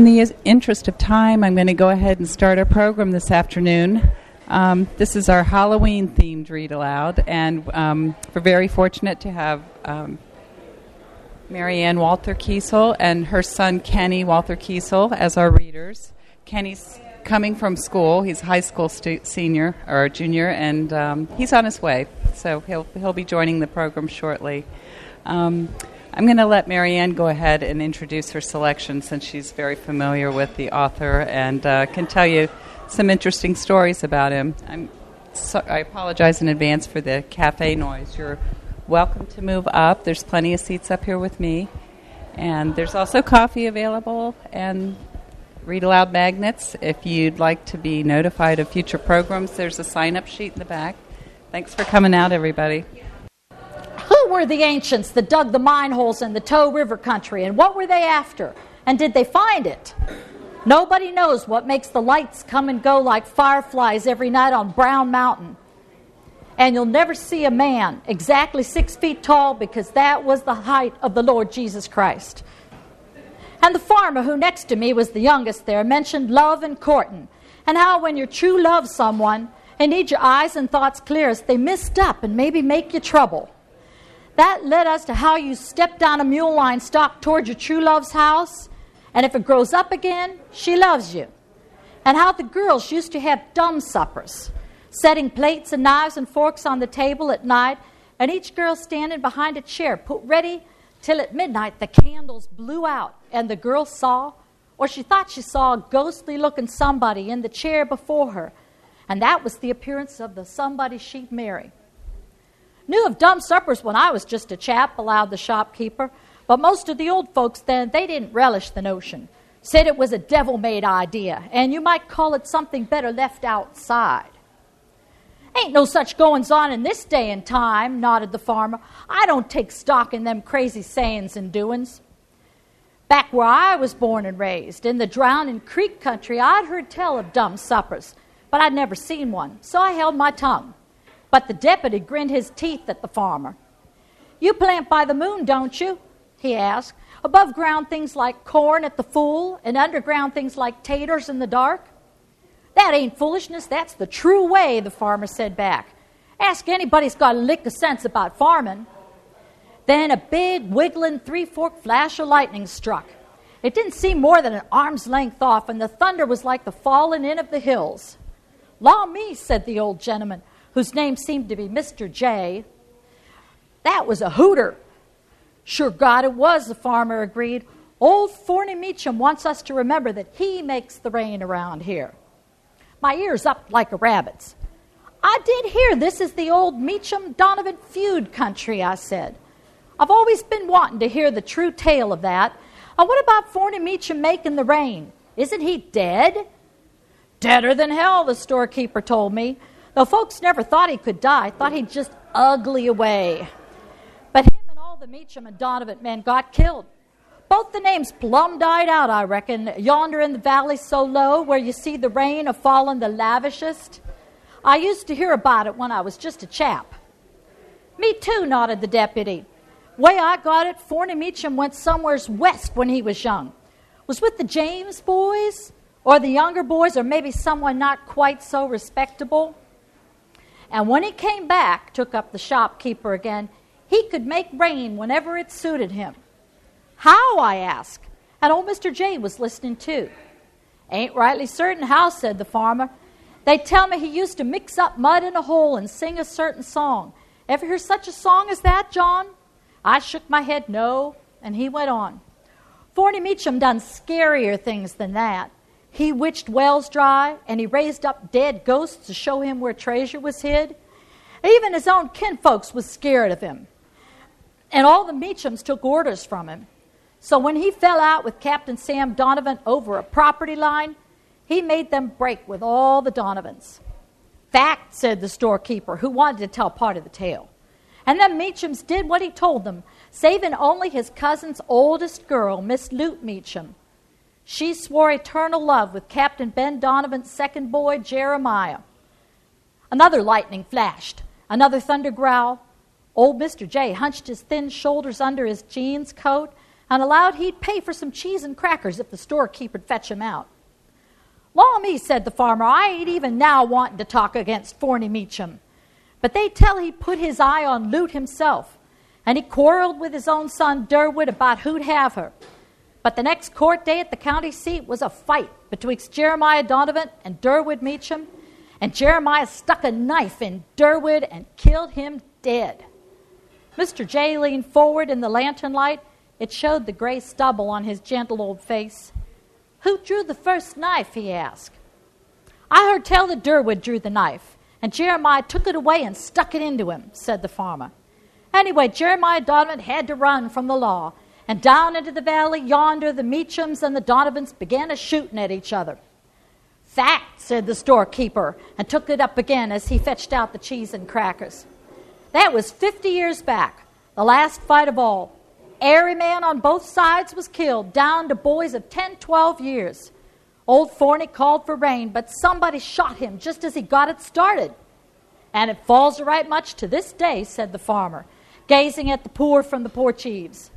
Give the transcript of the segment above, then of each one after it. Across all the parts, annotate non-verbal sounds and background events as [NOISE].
In the interest of time, I'm going to go ahead and start our program this afternoon. Um, this is our Halloween themed read aloud, and um, we're very fortunate to have um, Marianne Walter Kiesel and her son Kenny Walter Kiesel as our readers. Kenny's coming from school; he's a high school stu- senior or junior, and um, he's on his way, so he'll he'll be joining the program shortly. Um, I'm going to let Marianne go ahead and introduce her selection since she's very familiar with the author and uh, can tell you some interesting stories about him. So, i apologize in advance for the cafe noise. You're welcome to move up. There's plenty of seats up here with me. And there's also coffee available and read aloud magnets. If you'd like to be notified of future programs, there's a sign up sheet in the back. Thanks for coming out, everybody. Were the ancients that dug the mine holes in the Toe River country, and what were they after? And did they find it? Nobody knows what makes the lights come and go like fireflies every night on Brown Mountain. And you'll never see a man exactly six feet tall because that was the height of the Lord Jesus Christ. And the farmer who next to me was the youngest there mentioned love and courting, and how when you true love someone and need your eyes and thoughts clearest, they mist up and maybe make you trouble. That led us to how you step down a mullein stalk towards your true love's house, and if it grows up again, she loves you. And how the girls used to have dumb suppers, setting plates and knives and forks on the table at night, and each girl standing behind a chair, put ready till at midnight the candles blew out, and the girl saw, or she thought she saw, a ghostly looking somebody in the chair before her, and that was the appearance of the somebody she'd marry. Knew of dumb suppers when I was just a chap, allowed the shopkeeper, but most of the old folks then, they didn't relish the notion. Said it was a devil made idea, and you might call it something better left outside. Ain't no such goings on in this day and time, nodded the farmer. I don't take stock in them crazy sayings and doings. Back where I was born and raised, in the Drowning Creek country, I'd heard tell of dumb suppers, but I'd never seen one, so I held my tongue. But the deputy grinned his teeth at the farmer. You plant by the moon, don't you? he asked. Above ground things like corn at the full, and underground things like taters in the dark? That ain't foolishness, that's the true way, the farmer said back. Ask anybody who's got a lick of sense about farming. Then a big, wiggling, three forked flash of lightning struck. It didn't seem more than an arm's length off, and the thunder was like the falling in of the hills. Law me, said the old gentleman whose name seemed to be Mr. J. That was a hooter. Sure, God, it was, the farmer agreed. Old Forney Meacham wants us to remember that he makes the rain around here. My ears up like a rabbit's. I did hear this is the old Meacham Donovan feud country, I said. I've always been wanting to hear the true tale of that. And what about Forney Meacham making the rain? Isn't he dead? Deader than hell, the storekeeper told me. Though folks never thought he could die, thought he'd just ugly away. But him and all the Meacham and Donovan men got killed. Both the names plumb died out, I reckon, yonder in the valley so low where you see the rain a fallen the lavishest. I used to hear about it when I was just a chap. Me too, nodded the deputy. Way I got it, Forney Meacham went somewheres west when he was young. Was with the James boys, or the younger boys, or maybe someone not quite so respectable. And when he came back, took up the shopkeeper again, he could make rain whenever it suited him. How, I asked. And old Mr. J was listening too. Ain't rightly certain how, said the farmer. They tell me he used to mix up mud in a hole and sing a certain song. Ever hear such a song as that, John? I shook my head no, and he went on. Forney Meacham done scarier things than that. He witched wells dry, and he raised up dead ghosts to show him where treasure was hid. Even his own kinfolks was scared of him. And all the Meachams took orders from him. So when he fell out with Captain Sam Donovan over a property line, he made them break with all the Donovans. Fact, said the storekeeper, who wanted to tell part of the tale. And then Meachams did what he told them, saving only his cousin's oldest girl, Miss Lute Meacham, she swore eternal love with Captain Ben Donovan's second boy, Jeremiah. Another lightning flashed, another thunder growl. Old Mr. J hunched his thin shoulders under his jeans coat, and allowed he'd pay for some cheese and crackers if the storekeeper'd fetch him out. Law me, said the farmer, I ain't even now wanting to talk against Forney Meacham. But they tell he put his eye on Lute himself, and he quarreled with his own son Durwood about who'd have her. But the next court day at the county seat was a fight betwixt Jeremiah Donovan and Durwood Meacham, and Jeremiah stuck a knife in Durwood and killed him dead. Mr. J leaned forward in the lantern light. It showed the gray stubble on his gentle old face. Who drew the first knife? he asked. I heard tell that Durwood drew the knife, and Jeremiah took it away and stuck it into him, said the farmer. Anyway, Jeremiah Donovan had to run from the law, and down into the valley yonder, the Meachams and the Donovans began a shooting at each other. Fact, said the storekeeper, and took it up again as he fetched out the cheese and crackers. That was 50 years back, the last fight of all. Every man on both sides was killed, down to boys of 10, 12 years. Old Forney called for rain, but somebody shot him just as he got it started. And it falls right much to this day, said the farmer, gazing at the poor from the porch eaves.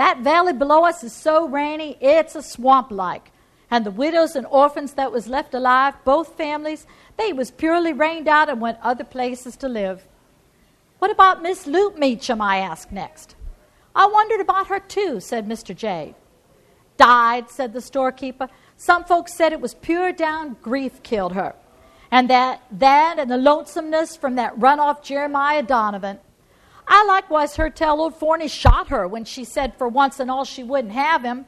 That valley below us is so rainy, it's a swamp like. And the widows and orphans that was left alive, both families, they was purely rained out and went other places to live. What about Miss Lute Meacham? I asked next. I wondered about her too, said Mr. J. Died, said the storekeeper. Some folks said it was pure down grief killed her. And that that and the lonesomeness from that run off Jeremiah Donovan. I likewise heard tell old Forney shot her when she said for once and all she wouldn't have him.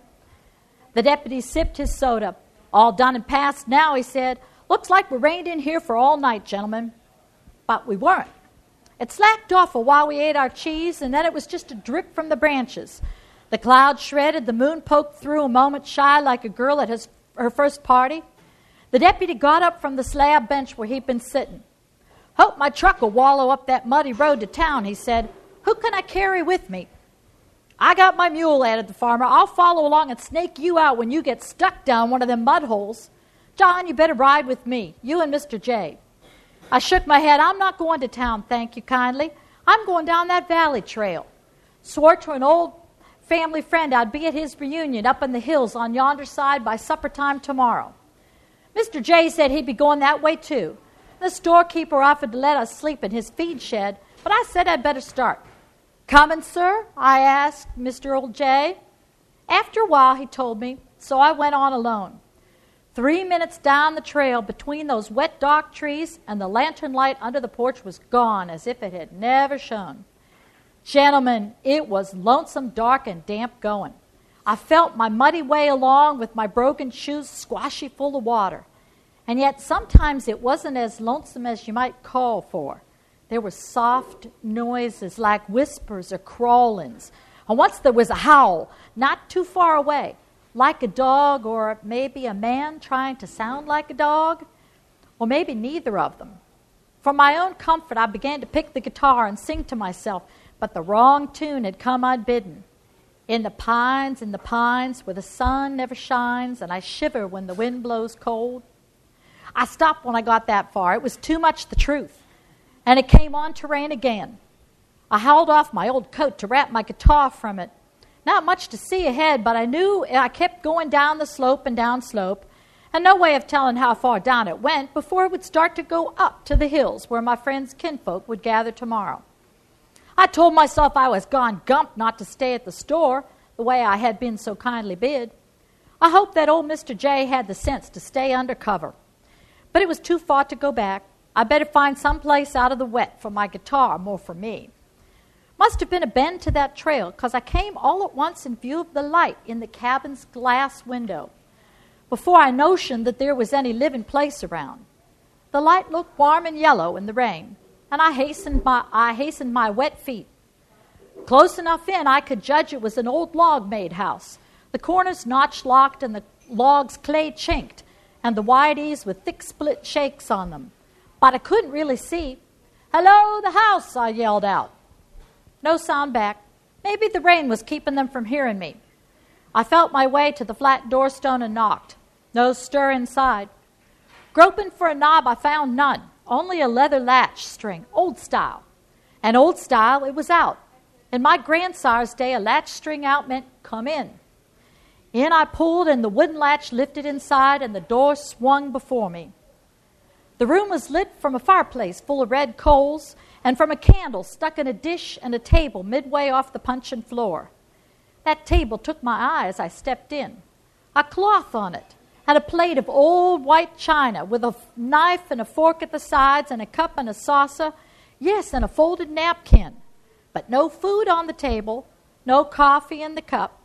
The deputy sipped his soda. All done and past now, he said. Looks like we're reined in here for all night, gentlemen. But we weren't. It slacked off a while we ate our cheese, and then it was just a drip from the branches. The clouds shredded, the moon poked through a moment shy like a girl at his, her first party. The deputy got up from the slab bench where he'd been sitting. Hope my truck will wallow up that muddy road to town, he said. Who can I carry with me? I got my mule, added the farmer. I'll follow along and snake you out when you get stuck down one of them mud holes. John, you better ride with me, you and Mr. J. I shook my head. I'm not going to town, thank you kindly. I'm going down that valley trail. Swore to an old family friend I'd be at his reunion up in the hills on yonder side by supper time tomorrow. Mr. J said he'd be going that way too. The storekeeper offered to let us sleep in his feed shed, but I said I'd better start. Coming, sir? I asked Mr. Old Jay. After a while, he told me, so I went on alone. Three minutes down the trail between those wet dark trees and the lantern light under the porch was gone as if it had never shone. Gentlemen, it was lonesome, dark, and damp going. I felt my muddy way along with my broken shoes squashy full of water. And yet sometimes it wasn't as lonesome as you might call for. There were soft noises like whispers or crawlings. And once there was a howl, not too far away like a dog, or maybe a man trying to sound like a dog, or maybe neither of them. For my own comfort, I began to pick the guitar and sing to myself, but the wrong tune had come unbidden. In the pines, in the pines, where the sun never shines, and I shiver when the wind blows cold. I stopped when I got that far. It was too much the truth. And it came on to rain again. I hauled off my old coat to wrap my guitar from it not much to see ahead, but I knew I kept going down the slope and down slope, and no way of telling how far down it went before it would start to go up to the hills where my friends' kinfolk would gather tomorrow. I told myself I was gone gump not to stay at the store the way I had been so kindly bid. I hoped that old Mr. J had the sense to stay under cover. But it was too far to go back. I better find some place out of the wet for my guitar, more for me. Must have been a bend to that trail, because I came all at once in view of the light in the cabin's glass window, before I notioned that there was any living place around. The light looked warm and yellow in the rain, and I hastened my, I hastened my wet feet. Close enough in, I could judge it was an old log made house, the corners notch locked and the logs clay chinked, and the eaves with thick split shakes on them. But I couldn't really see. Hello, the house, I yelled out. No sound back. Maybe the rain was keeping them from hearing me. I felt my way to the flat doorstone and knocked. No stir inside. Groping for a knob, I found none, only a leather latch string, old style. And old style, it was out. In my grandsire's day, a latch string out meant come in. In I pulled, and the wooden latch lifted inside, and the door swung before me. The room was lit from a fireplace full of red coals and from a candle stuck in a dish and a table midway off the puncheon floor. That table took my eye as I stepped in. A cloth on it had a plate of old white china with a knife and a fork at the sides and a cup and a saucer, yes, and a folded napkin. But no food on the table, no coffee in the cup.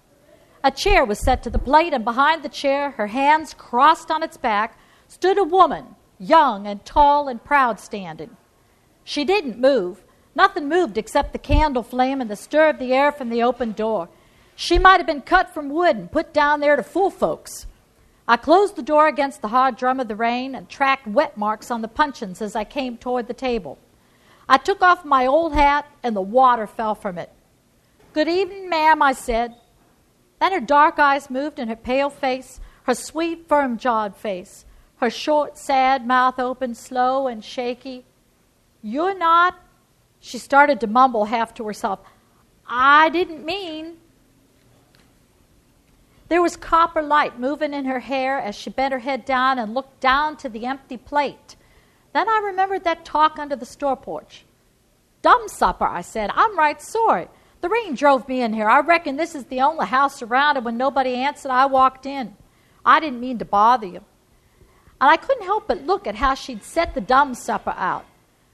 A chair was set to the plate, and behind the chair, her hands crossed on its back, stood a woman, young and tall and proud standing. She didn't move. Nothing moved except the candle flame and the stir of the air from the open door. She might have been cut from wood and put down there to fool folks. I closed the door against the hard drum of the rain and tracked wet marks on the puncheons as I came toward the table. I took off my old hat and the water fell from it. Good evening, ma'am, I said. Then her dark eyes moved and her pale face, her sweet, firm jawed face, her short, sad mouth opened, slow and shaky. You're not. She started to mumble half to herself. I didn't mean. There was copper light moving in her hair as she bent her head down and looked down to the empty plate. Then I remembered that talk under the store porch. Dumb supper, I said. I'm right sorry. The rain drove me in here. I reckon this is the only house around, and when nobody answered, I walked in. I didn't mean to bother you. And I couldn't help but look at how she'd set the dumb supper out.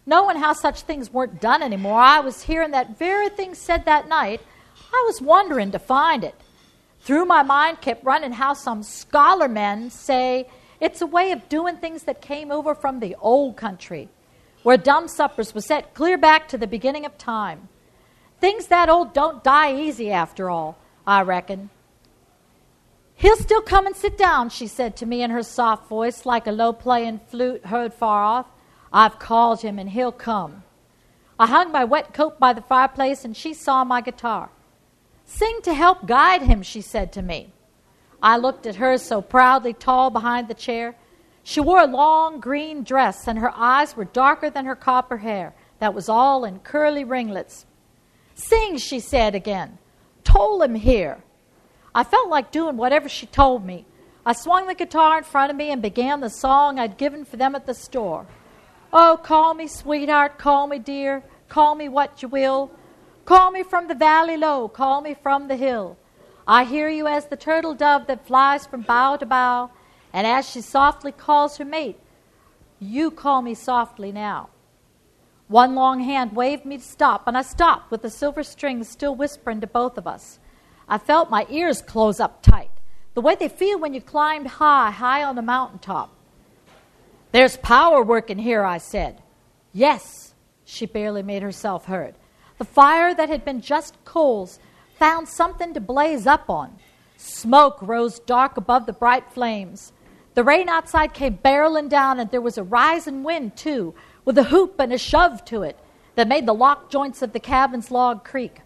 Knowing how such things weren't done anymore, I was hearing that very thing said that night. I was wondering to find it. Through my mind kept running how some scholar men say it's a way of doing things that came over from the old country, where dumb suppers were set clear back to the beginning of time. Things that old don't die easy after all, I reckon. He'll still come and sit down, she said to me in her soft voice, like a low playing flute heard far off. I've called him and he'll come. I hung my wet coat by the fireplace and she saw my guitar. Sing to help guide him, she said to me. I looked at her so proudly tall behind the chair. She wore a long green dress and her eyes were darker than her copper hair that was all in curly ringlets. Sing, she said again. Toll him here. I felt like doing whatever she told me. I swung the guitar in front of me and began the song I'd given for them at the store. Oh, call me sweetheart, call me dear, call me what you will. Call me from the valley low, call me from the hill. I hear you as the turtle dove that flies from bough to bough, and as she softly calls her mate, you call me softly now. One long hand waved me to stop, and I stopped with the silver strings still whispering to both of us. I felt my ears close up tight, the way they feel when you climbed high, high on the mountaintop. There's power working here, I said. Yes, she barely made herself heard. The fire that had been just coals found something to blaze up on. Smoke rose dark above the bright flames. The rain outside came barreling down, and there was a rising wind, too, with a hoop and a shove to it that made the lock joints of the cabin's log creak.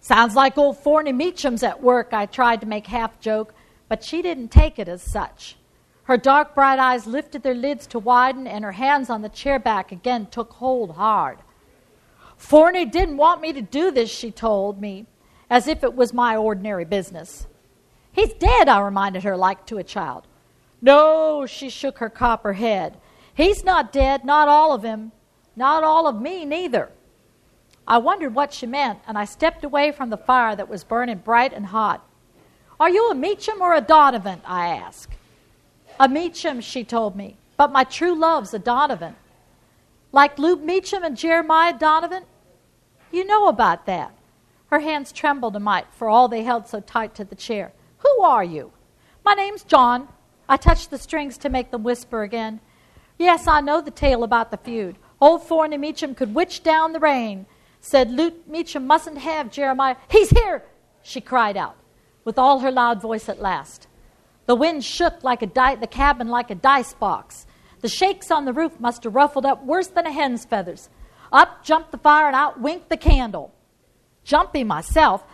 Sounds like old Forney Meacham's at work, I tried to make half joke, but she didn't take it as such. Her dark, bright eyes lifted their lids to widen, and her hands on the chair back again took hold hard. Forney didn't want me to do this, she told me, as if it was my ordinary business. He's dead, I reminded her, like to a child. No, she shook her copper head. He's not dead, not all of him, not all of me, neither. I wondered what she meant, and I stepped away from the fire that was burning bright and hot. Are you a Meacham or a Donovan? I asked. A Meacham, she told me, but my true love's a Donovan. Like Lute Meacham and Jeremiah Donovan? You know about that. Her hands trembled a mite, for all they held so tight to the chair. Who are you? My name's John. I touched the strings to make them whisper again. Yes, I know the tale about the feud. Old Forney Meacham could witch down the rain. Said Lute Meacham mustn't have Jeremiah. He's here! She cried out, with all her loud voice at last. The wind shook like a di- the cabin like a dice box. The shakes on the roof must have ruffled up worse than a hen's feathers. Up jumped the fire and out winked the candle. Jumpy myself,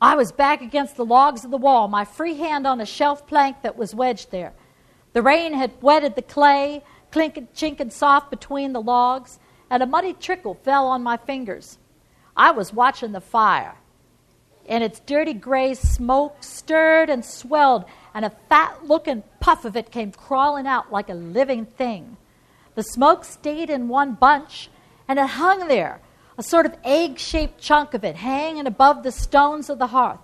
I was back against the logs of the wall, my free hand on a shelf plank that was wedged there. The rain had wetted the clay, clinking, chinking soft between the logs, and a muddy trickle fell on my fingers. I was watching the fire, and its dirty gray smoke stirred and swelled, and a fat looking puff of it came crawling out like a living thing. The smoke stayed in one bunch, and it hung there, a sort of egg shaped chunk of it hanging above the stones of the hearth.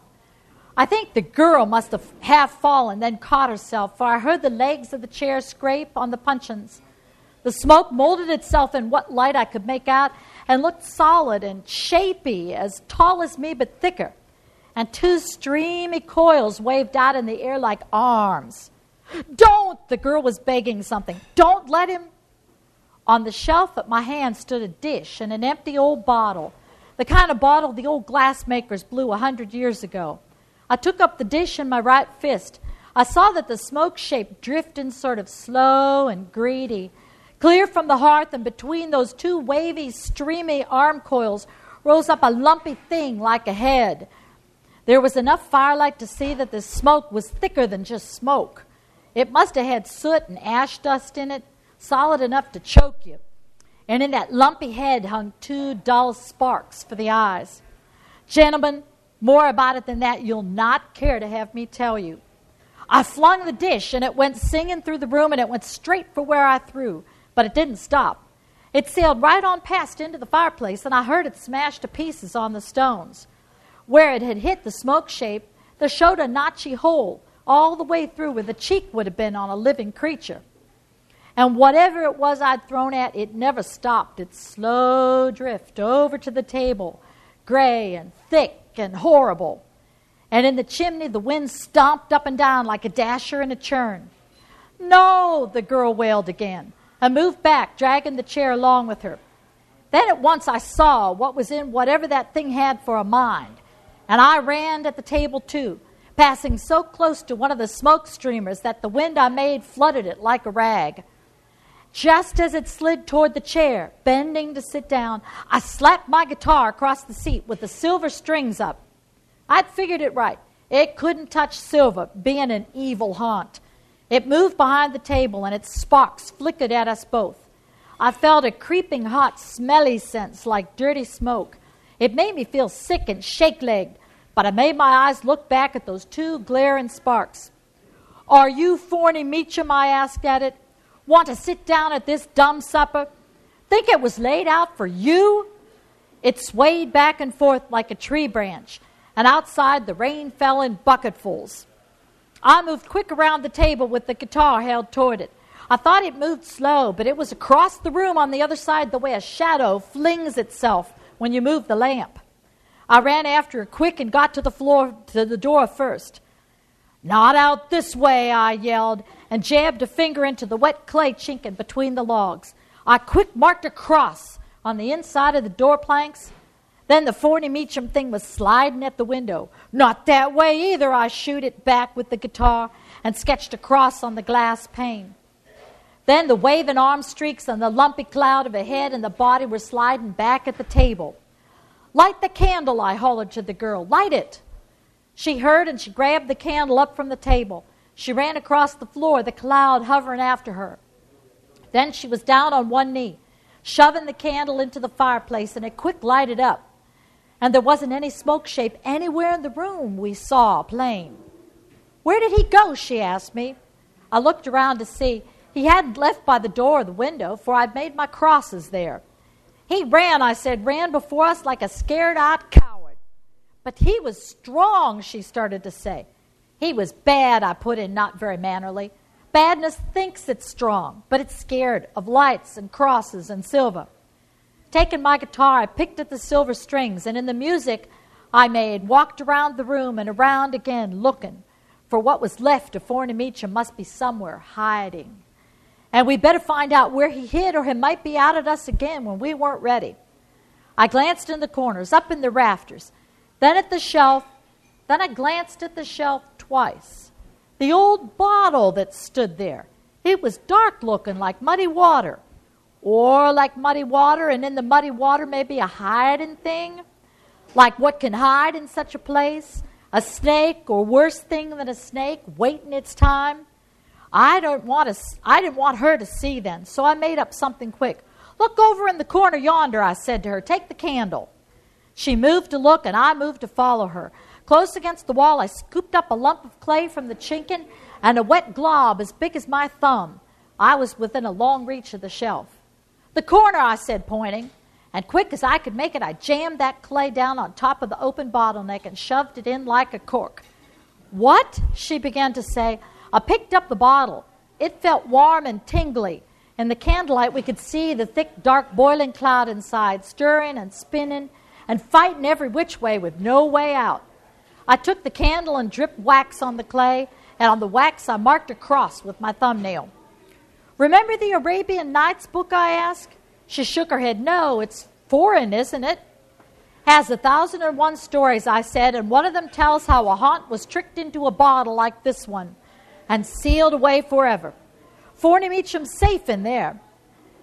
I think the girl must have half fallen, then caught herself, for I heard the legs of the chair scrape on the puncheons. The smoke molded itself in what light I could make out and looked solid and shapy, as tall as me but thicker. And two streamy coils waved out in the air like arms. Don't! The girl was begging something. Don't let him on the shelf at my hand stood a dish and an empty old bottle, the kind of bottle the old glassmakers blew a hundred years ago. I took up the dish in my right fist. I saw that the smoke shape drifted sort of slow and greedy. Clear from the hearth and between those two wavy, streamy arm coils rose up a lumpy thing like a head. There was enough firelight to see that the smoke was thicker than just smoke. It must have had soot and ash dust in it, solid enough to choke you. And in that lumpy head hung two dull sparks for the eyes. Gentlemen, more about it than that you'll not care to have me tell you. I flung the dish and it went singing through the room and it went straight for where I threw, but it didn't stop. It sailed right on past into the fireplace and I heard it smash to pieces on the stones. Where it had hit the smoke shape, there showed a notchy hole all the way through where the cheek would have been on a living creature. And whatever it was I'd thrown at, it never stopped its slow drift over to the table, gray and thick and horrible. And in the chimney, the wind stomped up and down like a dasher in a churn. No, the girl wailed again and moved back, dragging the chair along with her. Then at once I saw what was in whatever that thing had for a mind, and I ran at the table too, passing so close to one of the smoke streamers that the wind I made flooded it like a rag. Just as it slid toward the chair, bending to sit down, I slapped my guitar across the seat with the silver strings up. I'd figured it right. It couldn't touch silver, being an evil haunt. It moved behind the table, and its sparks flickered at us both. I felt a creeping, hot, smelly sense like dirty smoke. It made me feel sick and shake legged, but I made my eyes look back at those two glaring sparks. Are you Forney Meacham? I asked at it. Want to sit down at this dumb supper? Think it was laid out for you? It swayed back and forth like a tree branch, and outside the rain fell in bucketfuls. I moved quick around the table with the guitar held toward it. I thought it moved slow, but it was across the room on the other side the way a shadow flings itself when you move the lamp. I ran after it quick and got to the floor to the door first. Not out this way, I yelled, and jabbed a finger into the wet clay chinking between the logs. I quick marked a cross on the inside of the door planks. Then the Forney Meacham thing was sliding at the window. Not that way either, I shoot it back with the guitar and sketched a cross on the glass pane. Then the waving arm streaks and the lumpy cloud of a head and the body were sliding back at the table. Light the candle, I hollered to the girl. Light it. She heard and she grabbed the candle up from the table. She ran across the floor, the cloud hovering after her. Then she was down on one knee, shoving the candle into the fireplace, and it quick lighted up. And there wasn't any smoke shape anywhere in the room we saw plain. Where did he go? she asked me. I looked around to see. He hadn't left by the door or the window, for I'd made my crosses there. He ran, I said, ran before us like a scared eyed cow. But he was strong, she started to say. He was bad, I put in, not very mannerly. Badness thinks it's strong, but it's scared of lights and crosses and silver. Taking my guitar, I picked at the silver strings, and in the music I made, walked around the room and around again, looking for what was left of Forney must be somewhere hiding. And we'd better find out where he hid, or he might be out at us again when we weren't ready. I glanced in the corners, up in the rafters then at the shelf. Then I glanced at the shelf twice. The old bottle that stood there. It was dark looking, like muddy water. Or like muddy water, and in the muddy water, maybe a hiding thing. Like what can hide in such a place? A snake, or worse thing than a snake, waiting its time. I don't want to. I didn't want her to see then, so I made up something quick. Look over in the corner yonder, I said to her. Take the candle. She moved to look, and I moved to follow her. Close against the wall, I scooped up a lump of clay from the chinkin and a wet glob as big as my thumb. I was within a long reach of the shelf. The corner, I said, pointing. And quick as I could make it, I jammed that clay down on top of the open bottleneck and shoved it in like a cork. What? She began to say. I picked up the bottle. It felt warm and tingly. In the candlelight, we could see the thick, dark, boiling cloud inside, stirring and spinning and fighting every which way with no way out. I took the candle and dripped wax on the clay, and on the wax I marked a cross with my thumbnail. Remember the Arabian Nights book? I asked. She shook her head. No, it's foreign, isn't it? Has a thousand and one stories, I said, and one of them tells how a haunt was tricked into a bottle like this one and sealed away forever. Forney Meacham's safe in there.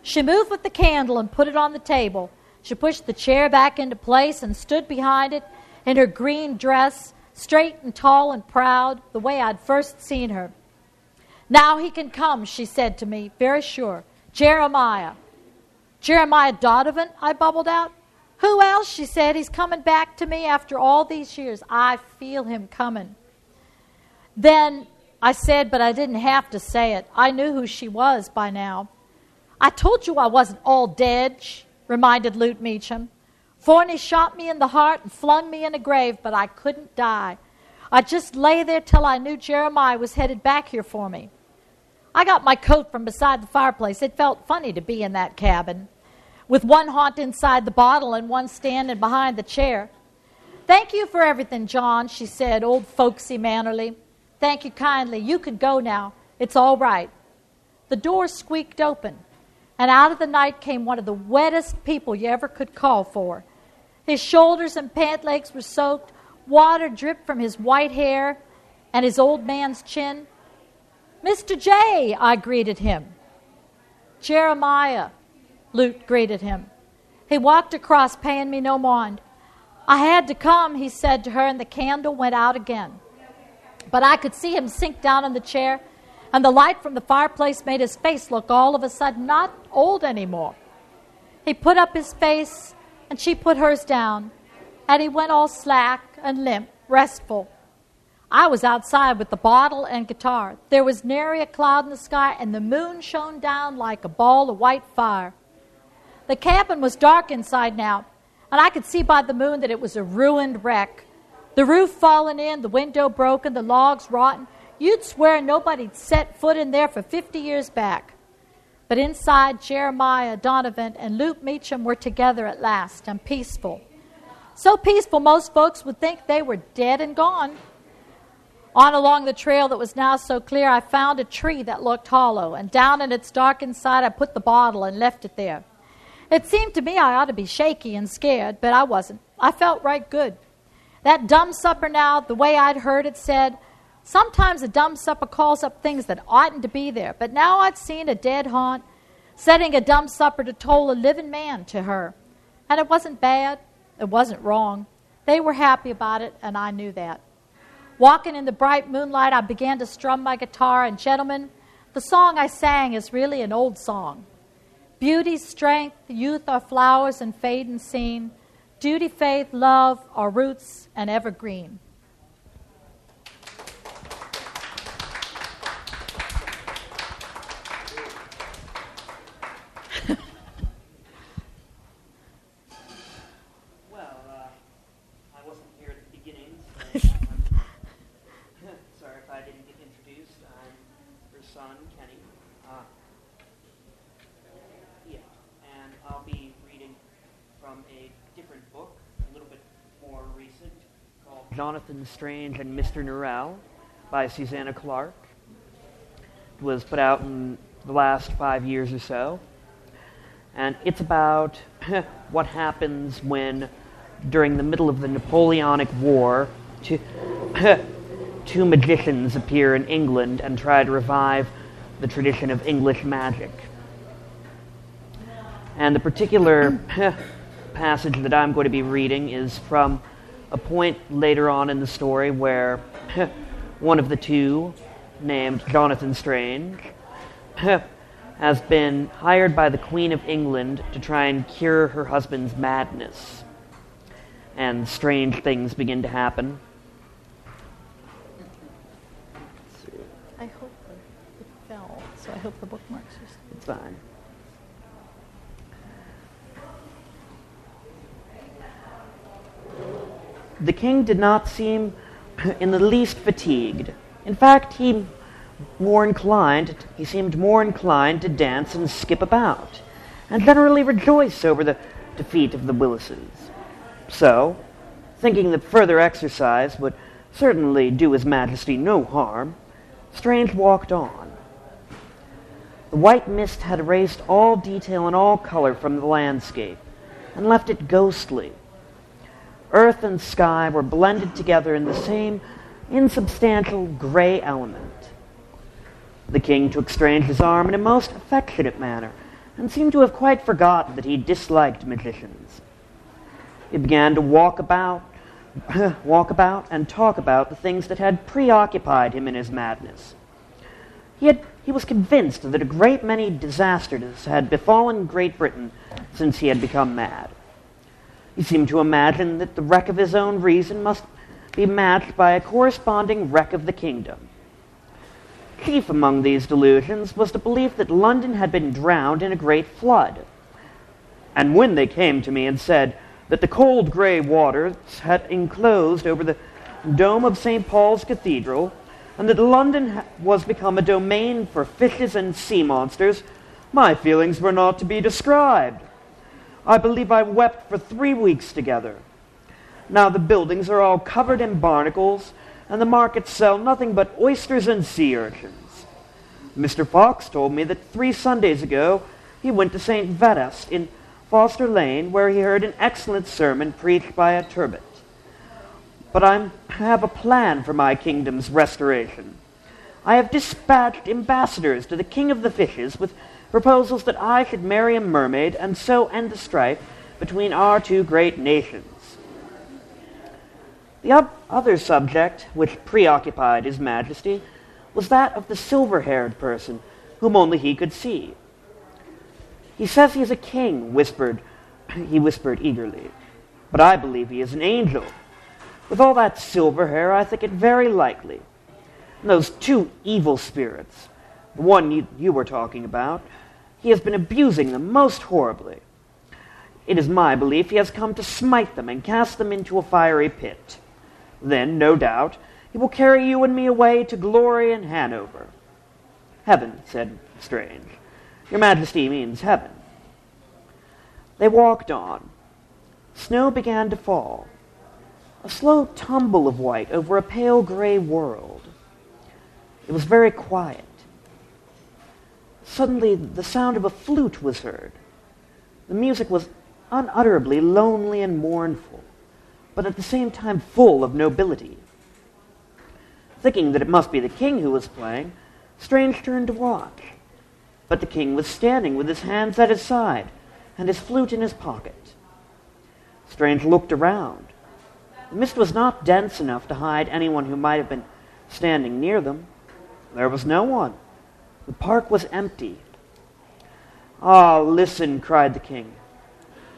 She moved with the candle and put it on the table. She pushed the chair back into place and stood behind it in her green dress, straight and tall and proud, the way I'd first seen her. Now he can come, she said to me, very sure. Jeremiah. Jeremiah Donovan, I bubbled out. Who else? She said. He's coming back to me after all these years. I feel him coming. Then I said, but I didn't have to say it. I knew who she was by now. I told you I wasn't all dead, reminded Lute Meacham. Forney shot me in the heart and flung me in a grave, but I couldn't die. I just lay there till I knew Jeremiah was headed back here for me. I got my coat from beside the fireplace. It felt funny to be in that cabin, with one haunt inside the bottle and one standing behind the chair. Thank you for everything, John, she said, old folksy mannerly. Thank you kindly. You can go now. It's all right. The door squeaked open, and out of the night came one of the wettest people you ever could call for. His shoulders and pant legs were soaked, water dripped from his white hair and his old man's chin. Mr. J, I greeted him. Jeremiah, Lute greeted him. He walked across, paying me no mind. I had to come, he said to her, and the candle went out again. But I could see him sink down in the chair, and the light from the fireplace made his face look all of a sudden not old anymore. He put up his face, and she put hers down, and he went all slack and limp, restful. I was outside with the bottle and guitar. There was nary a cloud in the sky, and the moon shone down like a ball of white fire. The cabin was dark inside now, and I could see by the moon that it was a ruined wreck. The roof fallen in, the window broken, the logs rotten. You'd swear nobody'd set foot in there for 50 years back. But inside, Jeremiah Donovan and Lute Meacham were together at last and peaceful. So peaceful, most folks would think they were dead and gone. On along the trail that was now so clear, I found a tree that looked hollow, and down in its dark inside, I put the bottle and left it there. It seemed to me I ought to be shaky and scared, but I wasn't. I felt right good. That dumb supper now, the way I'd heard it said, sometimes a dumb supper calls up things that oughtn't to be there, but now I'd seen a dead haunt setting a dumb supper to toll a living man to her. And it wasn't bad, it wasn't wrong. They were happy about it, and I knew that. Walking in the bright moonlight, I began to strum my guitar, and gentlemen, the song I sang is really an old song. Beauty, strength, youth are flowers and fade and seen. Duty, faith, love are roots and evergreen. Jonathan Strange and Mr. Norrell by Susanna Clarke. It was put out in the last five years or so. And it's about [LAUGHS] what happens when, during the middle of the Napoleonic War, two, [LAUGHS] two magicians appear in England and try to revive the tradition of English magic. And the particular [CLEARS THROAT] passage that I'm going to be reading is from a point later on in the story where [LAUGHS] one of the two, named Jonathan Strange, [LAUGHS] has been hired by the Queen of England to try and cure her husband's madness. and strange things begin to happen. I hope it fell, so I hope the bookmarks are still. It's fine. The king did not seem in the least fatigued. In fact, he more inclined, he seemed more inclined to dance and skip about, and generally rejoice over the defeat of the Willises. So, thinking that further exercise would certainly do His Majesty no harm, Strange walked on. The white mist had erased all detail and all color from the landscape and left it ghostly. Earth and sky were blended together in the same insubstantial gray element. The king took Strange's arm in a most affectionate manner and seemed to have quite forgotten that he disliked magicians. He began to walk about, [LAUGHS] walk about and talk about the things that had preoccupied him in his madness. He, had, he was convinced that a great many disasters had befallen Great Britain since he had become mad. He seemed to imagine that the wreck of his own reason must be matched by a corresponding wreck of the kingdom. Chief among these delusions was the belief that London had been drowned in a great flood. And when they came to me and said that the cold gray waters had enclosed over the dome of St. Paul's Cathedral, and that London was become a domain for fishes and sea monsters, my feelings were not to be described. I believe I wept for three weeks together. Now the buildings are all covered in barnacles, and the markets sell nothing but oysters and sea urchins. Mr. Fox told me that three Sundays ago he went to St. Vedast in Foster Lane, where he heard an excellent sermon preached by a turbot. But I have a plan for my kingdom's restoration. I have dispatched ambassadors to the king of the fishes with proposals that I should marry a mermaid and so end the strife between our two great nations. The other subject which preoccupied His Majesty was that of the silver haired person whom only he could see. He says he is a king, whispered [CLEARS THROAT] he whispered eagerly. But I believe he is an angel. With all that silver hair, I think it very likely. And those two evil spirits, the one you, you were talking about, he has been abusing them most horribly. It is my belief he has come to smite them and cast them into a fiery pit. Then, no doubt, he will carry you and me away to glory in Hanover. Heaven, said Strange. Your Majesty means heaven. They walked on. Snow began to fall, a slow tumble of white over a pale gray world. It was very quiet. Suddenly, the sound of a flute was heard. The music was unutterably lonely and mournful, but at the same time full of nobility. Thinking that it must be the king who was playing, Strange turned to watch. But the king was standing with his hands at his side and his flute in his pocket. Strange looked around. The mist was not dense enough to hide anyone who might have been standing near them. There was no one. The park was empty. Ah, listen, cried the king.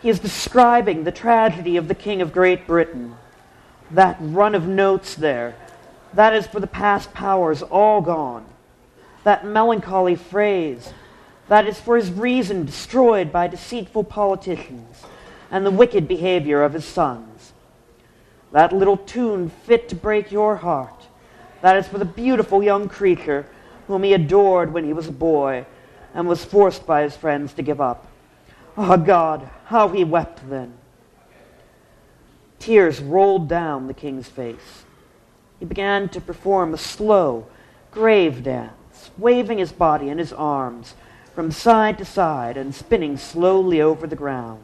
He is describing the tragedy of the King of Great Britain. That run of notes there, that is for the past powers all gone. That melancholy phrase, that is for his reason destroyed by deceitful politicians and the wicked behavior of his sons. That little tune fit to break your heart, that is for the beautiful young creature whom he adored when he was a boy and was forced by his friends to give up. Ah, oh God, how he wept then. Tears rolled down the king's face. He began to perform a slow, grave dance, waving his body and his arms from side to side and spinning slowly over the ground.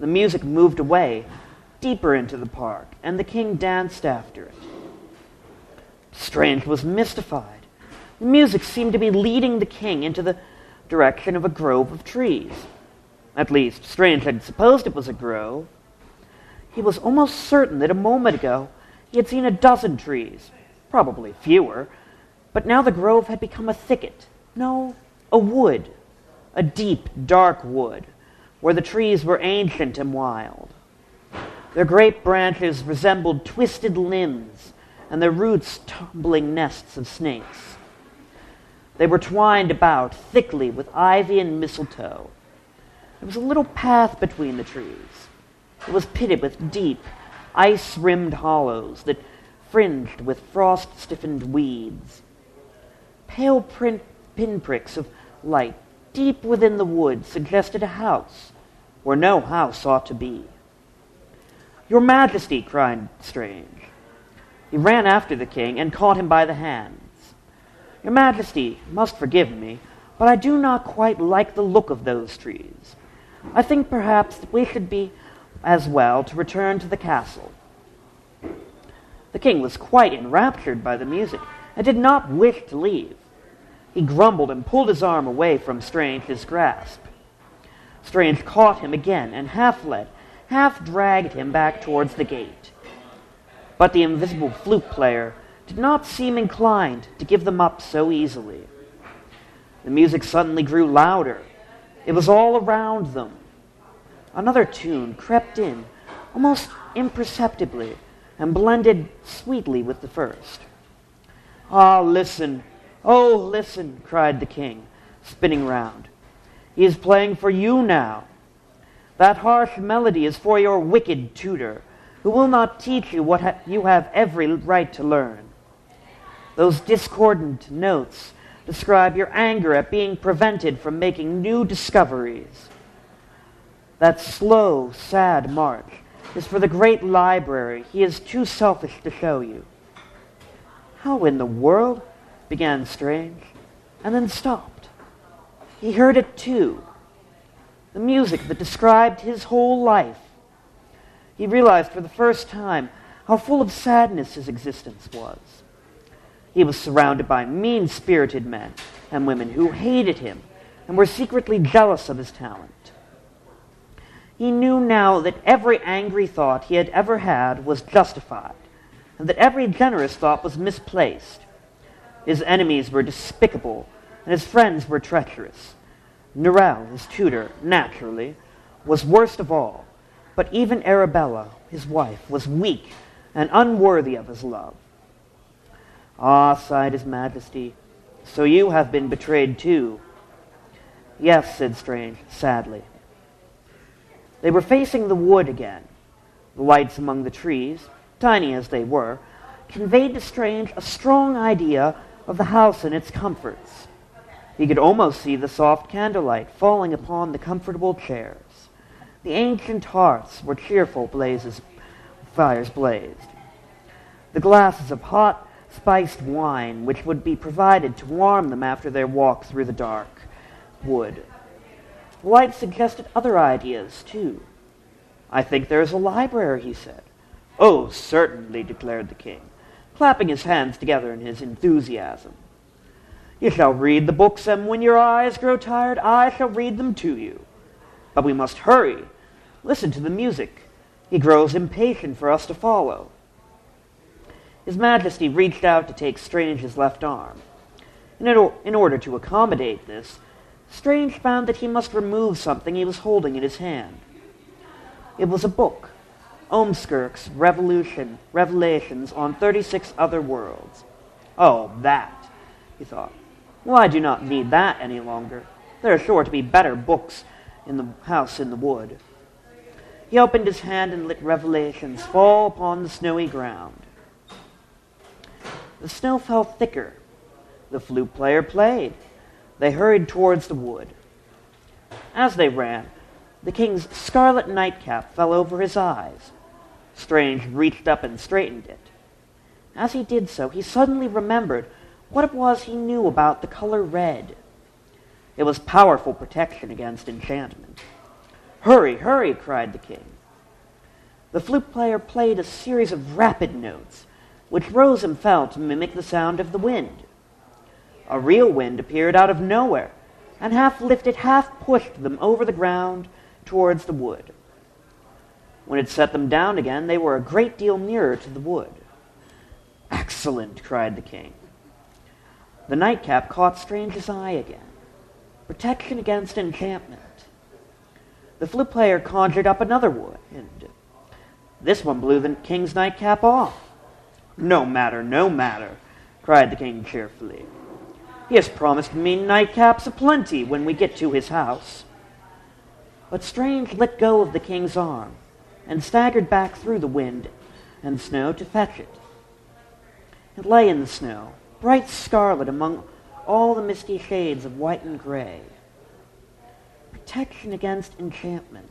The music moved away, deeper into the park, and the king danced after it. Strange was mystified. The music seemed to be leading the king into the direction of a grove of trees. At least, Strange had supposed it was a grove. He was almost certain that a moment ago he had seen a dozen trees, probably fewer, but now the grove had become a thicket. No, a wood. A deep, dark wood, where the trees were ancient and wild. Their great branches resembled twisted limbs, and their roots tumbling nests of snakes. They were twined about thickly with ivy and mistletoe. There was a little path between the trees. It was pitted with deep, ice rimmed hollows that fringed with frost stiffened weeds. Pale print pinpricks of light deep within the wood suggested a house where no house ought to be. Your Majesty, cried Strange. He ran after the king and caught him by the hands. Your Majesty must forgive me, but I do not quite like the look of those trees. I think perhaps that we should be as well to return to the castle. The king was quite enraptured by the music and did not wish to leave. He grumbled and pulled his arm away from Strange's grasp. Strange caught him again and half led, half dragged him back towards the gate. But the invisible flute player did not seem inclined to give them up so easily. The music suddenly grew louder. It was all around them. Another tune crept in, almost imperceptibly, and blended sweetly with the first. Ah, listen, oh, listen, cried the king, spinning round. He is playing for you now. That harsh melody is for your wicked tutor, who will not teach you what ha- you have every right to learn. Those discordant notes describe your anger at being prevented from making new discoveries. That slow, sad march is for the great library he is too selfish to show you. How in the world? began Strange, and then stopped. He heard it too. The music that described his whole life. He realized for the first time how full of sadness his existence was. He was surrounded by mean spirited men and women who hated him and were secretly jealous of his talent. He knew now that every angry thought he had ever had was justified, and that every generous thought was misplaced. His enemies were despicable, and his friends were treacherous. Norrell, his tutor, naturally, was worst of all, but even Arabella, his wife, was weak and unworthy of his love. Ah, sighed his majesty, so you have been betrayed too. Yes, said Strange, sadly. They were facing the wood again. The lights among the trees, tiny as they were, conveyed to Strange a strong idea of the house and its comforts. He could almost see the soft candlelight falling upon the comfortable chairs. The ancient hearths were cheerful blazes, fires blazed. The glasses of hot, spiced wine, which would be provided to warm them after their walk through the dark wood. Light suggested other ideas, too. I think there is a library, he said. Oh, certainly, declared the king, clapping his hands together in his enthusiasm. You shall read the books, and when your eyes grow tired, I shall read them to you. But we must hurry. Listen to the music. He grows impatient for us to follow. His Majesty reached out to take Strange's left arm. In, or- in order to accommodate this, Strange found that he must remove something he was holding in his hand. It was a book, Ormskirk's Revolution, Revelations on 36 Other Worlds. Oh, that, he thought. Well, I do not need that any longer. There are sure to be better books in the house in the wood. He opened his hand and let Revelations fall upon the snowy ground. The snow fell thicker. The flute player played. They hurried towards the wood. As they ran, the king's scarlet nightcap fell over his eyes. Strange reached up and straightened it. As he did so, he suddenly remembered what it was he knew about the color red. It was powerful protection against enchantment. Hurry, hurry, cried the king. The flute player played a series of rapid notes, which rose and fell to mimic the sound of the wind. A real wind appeared out of nowhere, and half lifted, half pushed them over the ground towards the wood. When it set them down again, they were a great deal nearer to the wood. Excellent, cried the king. The nightcap caught Strange's eye again. Protection against enchantment. The flute player conjured up another wood, and This one blew the king's nightcap off. No matter, no matter, cried the king cheerfully. He has promised me nightcaps aplenty when we get to his house. But Strange let go of the king's arm and staggered back through the wind and snow to fetch it. It lay in the snow, bright scarlet among all the misty shades of white and gray. Protection against enchantment.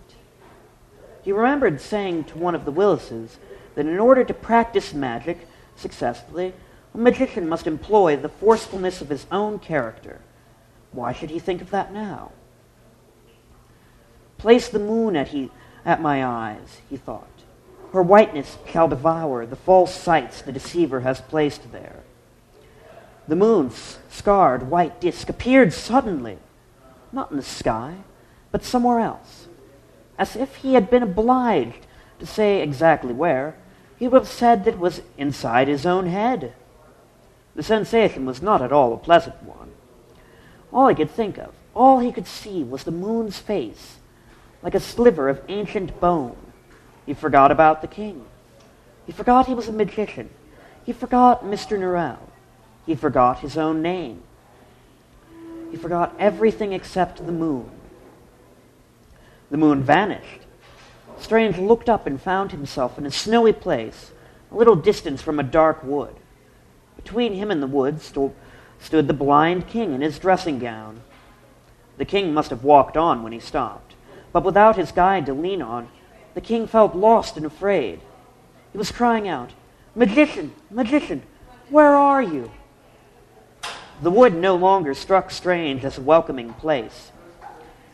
He remembered saying to one of the Willises that in order to practice magic successfully, a magician must employ the forcefulness of his own character. Why should he think of that now? Place the moon at, he, at my eyes, he thought. Her whiteness shall devour the false sights the deceiver has placed there. The moon's scarred white disk appeared suddenly, not in the sky, but somewhere else. As if he had been obliged to say exactly where, he would have said that it was inside his own head. The sensation was not at all a pleasant one. All he could think of, all he could see, was the moon's face, like a sliver of ancient bone. He forgot about the king. He forgot he was a magician. He forgot Mr. Norrell. He forgot his own name. He forgot everything except the moon. The moon vanished. Strange looked up and found himself in a snowy place, a little distance from a dark wood. Between him and the wood sto- stood the blind king in his dressing gown. The king must have walked on when he stopped, but without his guide to lean on, the king felt lost and afraid. He was crying out, Magician, magician, where are you? The wood no longer struck Strange as a welcoming place.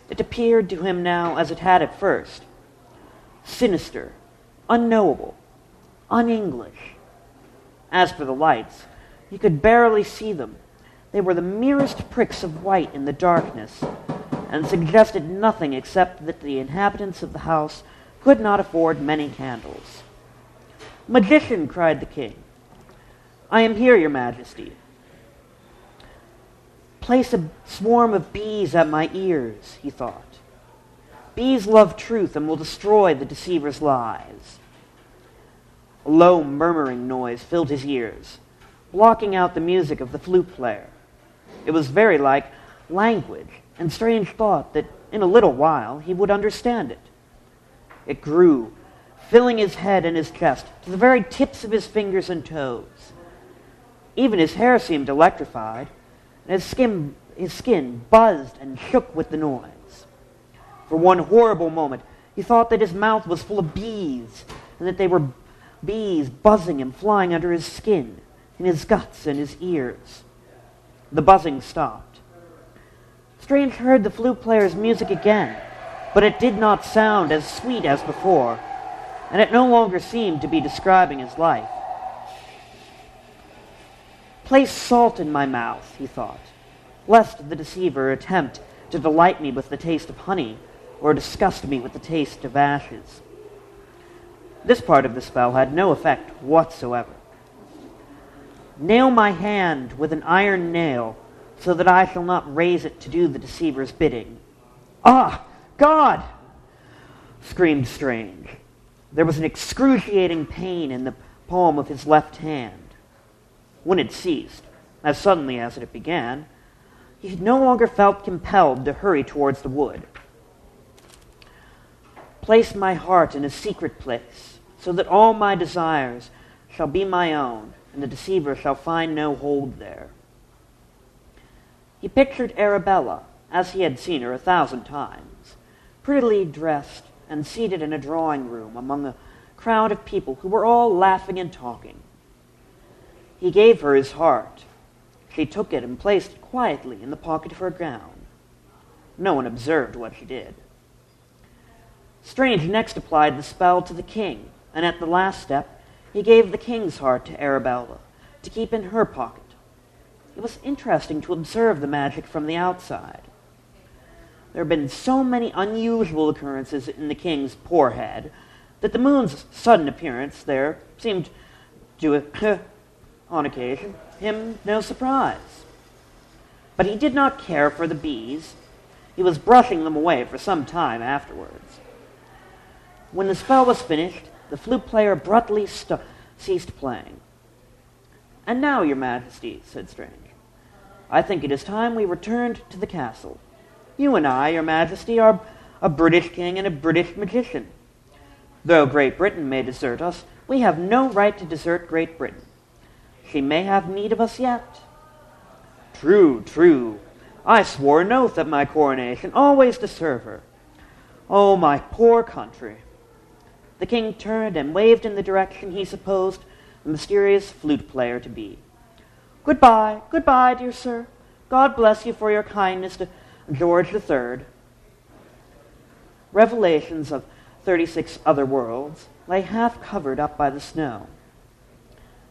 It appeared to him now as it had at first sinister, unknowable, un English. As for the lights, he could barely see them. They were the merest pricks of white in the darkness, and suggested nothing except that the inhabitants of the house could not afford many candles. Magician, cried the king, I am here, your majesty. Place a swarm of bees at my ears, he thought. Bees love truth and will destroy the deceiver's lies. A low murmuring noise filled his ears, blocking out the music of the flute player. It was very like language, and Strange thought that in a little while he would understand it. It grew, filling his head and his chest to the very tips of his fingers and toes. Even his hair seemed electrified, and his skin, his skin buzzed and shook with the noise. For one horrible moment, he thought that his mouth was full of bees, and that they were bees buzzing and flying under his skin, in his guts and his ears. The buzzing stopped. Strange heard the flute player's music again but it did not sound as sweet as before, and it no longer seemed to be describing his life. Place salt in my mouth, he thought, lest the deceiver attempt to delight me with the taste of honey or disgust me with the taste of ashes. This part of the spell had no effect whatsoever. Nail my hand with an iron nail so that I shall not raise it to do the deceiver's bidding. Ah! God! screamed Strange. There was an excruciating pain in the palm of his left hand. When it ceased, as suddenly as it began, he no longer felt compelled to hurry towards the wood. Place my heart in a secret place, so that all my desires shall be my own, and the deceiver shall find no hold there. He pictured Arabella as he had seen her a thousand times prettily dressed and seated in a drawing room among a crowd of people who were all laughing and talking. He gave her his heart. She took it and placed it quietly in the pocket of her gown. No one observed what she did. Strange next applied the spell to the king, and at the last step, he gave the king's heart to Arabella to keep in her pocket. It was interesting to observe the magic from the outside. There have been so many unusual occurrences in the king's poor head that the moon's sudden appearance there seemed to, [COUGHS] on occasion, him no surprise. But he did not care for the bees. He was brushing them away for some time afterwards. When the spell was finished, the flute player abruptly st- ceased playing. And now, Your Majesty, said Strange, I think it is time we returned to the castle. You and I, Your Majesty, are a British king and a British magician. Though Great Britain may desert us, we have no right to desert Great Britain. She may have need of us yet. True, true. I swore an oath at my coronation always to serve her. Oh, my poor country. The king turned and waved in the direction he supposed the mysterious flute player to be. Goodbye, goodbye, dear sir. God bless you for your kindness to George III. Revelations of 36 other worlds lay half covered up by the snow.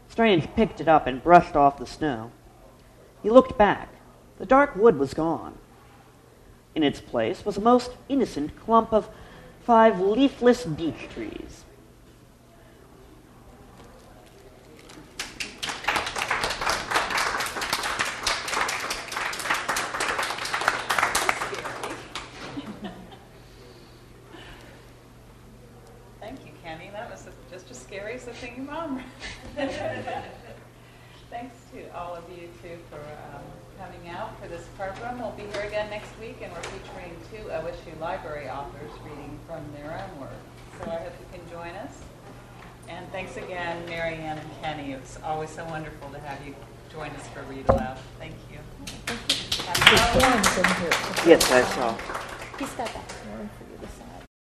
Strange picked it up and brushed off the snow. He looked back. The dark wood was gone. In its place was a most innocent clump of five leafless beech trees. Thank you, Kenny. That was just as scary as the thing your mom Thanks to all of you, too, for um, coming out for this program. We'll be here again next week, and we're featuring two OSU library authors reading from their own work. So I hope you can join us. And thanks again, Mary Ann and Kenny. It's always so wonderful to have you join us for Read Aloud. Thank you. Happy Halloween. Warren's in here. Yes, I saw. He's got that.